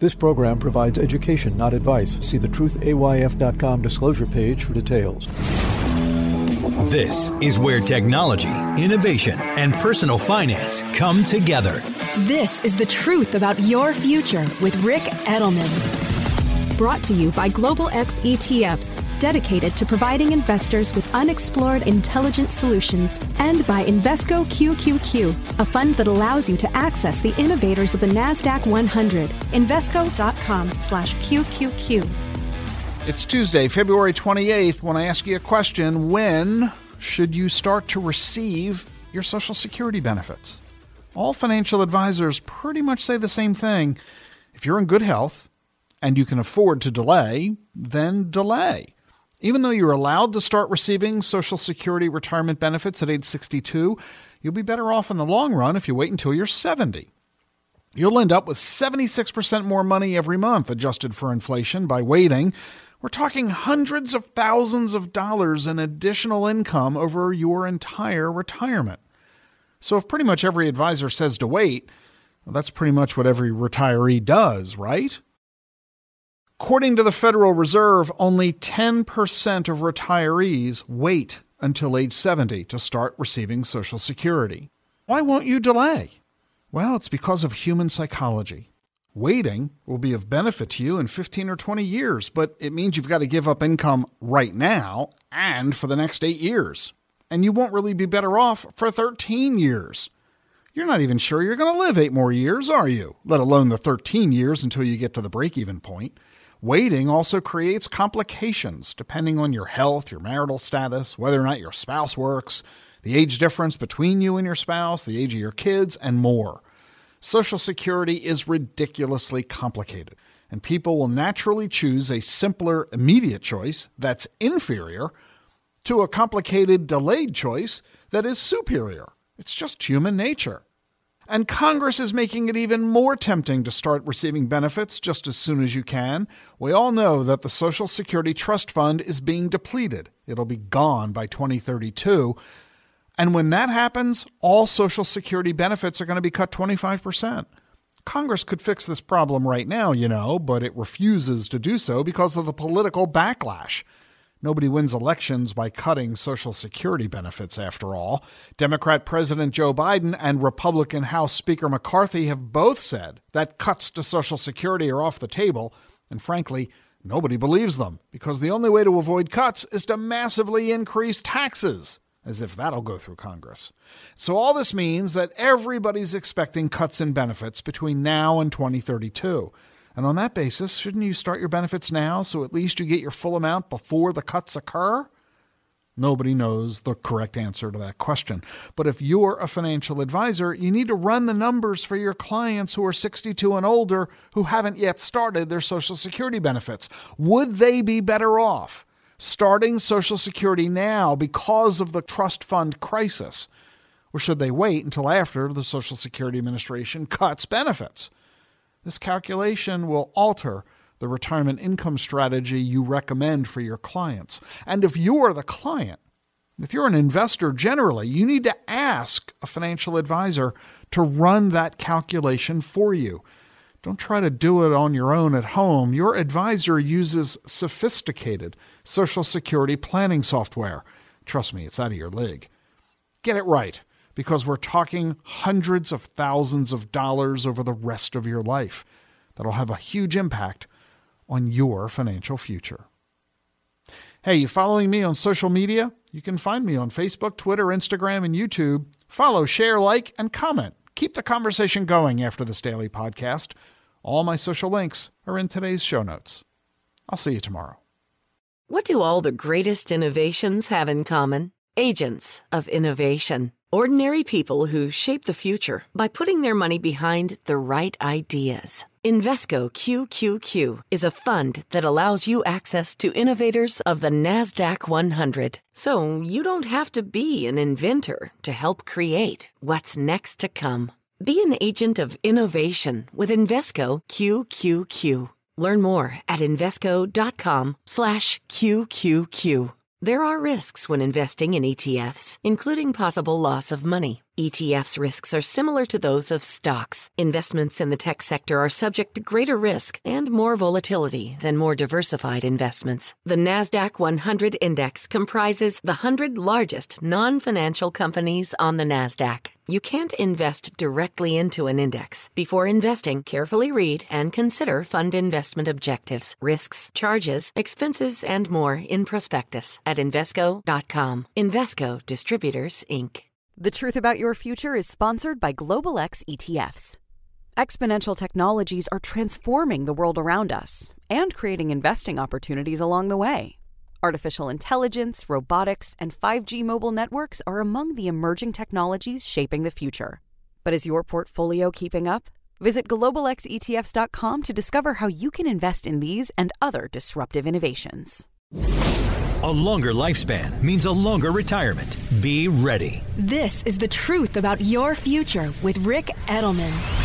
This program provides education, not advice. See the truthayf.com disclosure page for details. This is where technology, innovation, and personal finance come together. This is the truth about your future with Ric Edelman. Brought to you by Global X ETFs dedicated to providing investors with unexplored intelligent solutions, and by Invesco QQQ, a fund that allows you to access the innovators of the Nasdaq 100. Invesco.com/QQQ. It's Tuesday, February 28th, when I ask you a question when should you start to receive your Social Security benefits? All financial advisors pretty much say the same thing. If you're in good health and you can afford to delay, then delay. Even though you're allowed to start receiving Social Security retirement benefits at age 62, you'll be better off in the long run if you wait until you're 70. You'll end up with 76% more money every month adjusted for inflation by waiting. We're talking hundreds of thousands of dollars in additional income over your entire retirement. So, if pretty much every advisor says to wait, well, that's pretty much what every retiree does, right? According to the Federal Reserve, only 10% of retirees wait until age 70 to start receiving Social Security. Why won't you delay? Well, it's because of human psychology. Waiting will be of benefit to you in 15 or 20 years, but it means you've got to give up income right now and for the next eight years. And you won't really be better off for 13 years. You're not even sure you're going to live eight more years, are you? Let alone the 13 years until you get to the break even point. Waiting also creates complications depending on your health, your marital status, whether or not your spouse works, the age difference between you and your spouse, the age of your kids, and more. Social Security is ridiculously complicated, and people will naturally choose a simpler, immediate choice that's inferior to a complicated, delayed choice that is superior. It's just human nature. And Congress is making it even more tempting to start receiving benefits just as soon as you can. We all know that the Social Security Trust Fund is being depleted. It'll be gone by 2032. And when that happens, all Social Security benefits are going to be cut 25%. Congress could fix this problem right now, you know, but it refuses to do so because of the political backlash. Nobody wins elections by cutting Social Security benefits, after all. Democrat President Joe Biden and Republican House Speaker McCarthy have both said that cuts to Social Security are off the table, and frankly, nobody believes them because the only way to avoid cuts is to massively increase taxes, as if that'll go through Congress. So, all this means that everybody's expecting cuts in benefits between now and 2032. And on that basis, shouldn't you start your benefits now so at least you get your full amount before the cuts occur? Nobody knows the correct answer to that question. But if you're a financial advisor, you need to run the numbers for your clients who are 62 and older who haven't yet started their Social Security benefits. Would they be better off starting Social Security now because of the trust fund crisis? Or should they wait until after the Social Security Administration cuts benefits? This calculation will alter the retirement income strategy you recommend for your clients. And if you're the client, if you're an investor generally, you need to ask a financial advisor to run that calculation for you. Don't try to do it on your own at home. Your advisor uses sophisticated Social Security planning software. Trust me, it's out of your league. Get it right because we're talking hundreds of thousands of dollars over the rest of your life. That'll have a huge impact on your financial future. Hey, you following me on social media? You can find me on Facebook, Twitter, Instagram, and YouTube. Follow, share, like, and comment. Keep the conversation going after this daily podcast. All my social links are in today's show notes. I'll see you tomorrow. What do all the greatest innovations have in common? Agents of innovation. Ordinary people who shape the future by putting their money behind the right ideas. Invesco QQQ is a fund that allows you access to innovators of the NASDAQ 100. So you don't have to be an inventor to help create what's next to come. Be an agent of innovation with Invesco QQQ. Learn more at Invesco.com slash QQQ. There are risks when investing in ETFs, including possible loss of money. ETF's risks are similar to those of stocks. Investments in the tech sector are subject to greater risk and more volatility than more diversified investments. The NASDAQ 100 index comprises the 100 largest non financial companies on the NASDAQ. You can't invest directly into an index. Before investing, carefully read and consider fund investment objectives, risks, charges, expenses, and more in prospectus at Invesco.com. Invesco Distributors, Inc. The Truth About Your Future is sponsored by Global X ETFs. Exponential technologies are transforming the world around us and creating investing opportunities along the way. Artificial intelligence, robotics, and 5G mobile networks are among the emerging technologies shaping the future. But is your portfolio keeping up? Visit globalxetfs.com to discover how you can invest in these and other disruptive innovations. A longer lifespan means a longer retirement. Be ready. This is the truth about your future with Ric Edelman.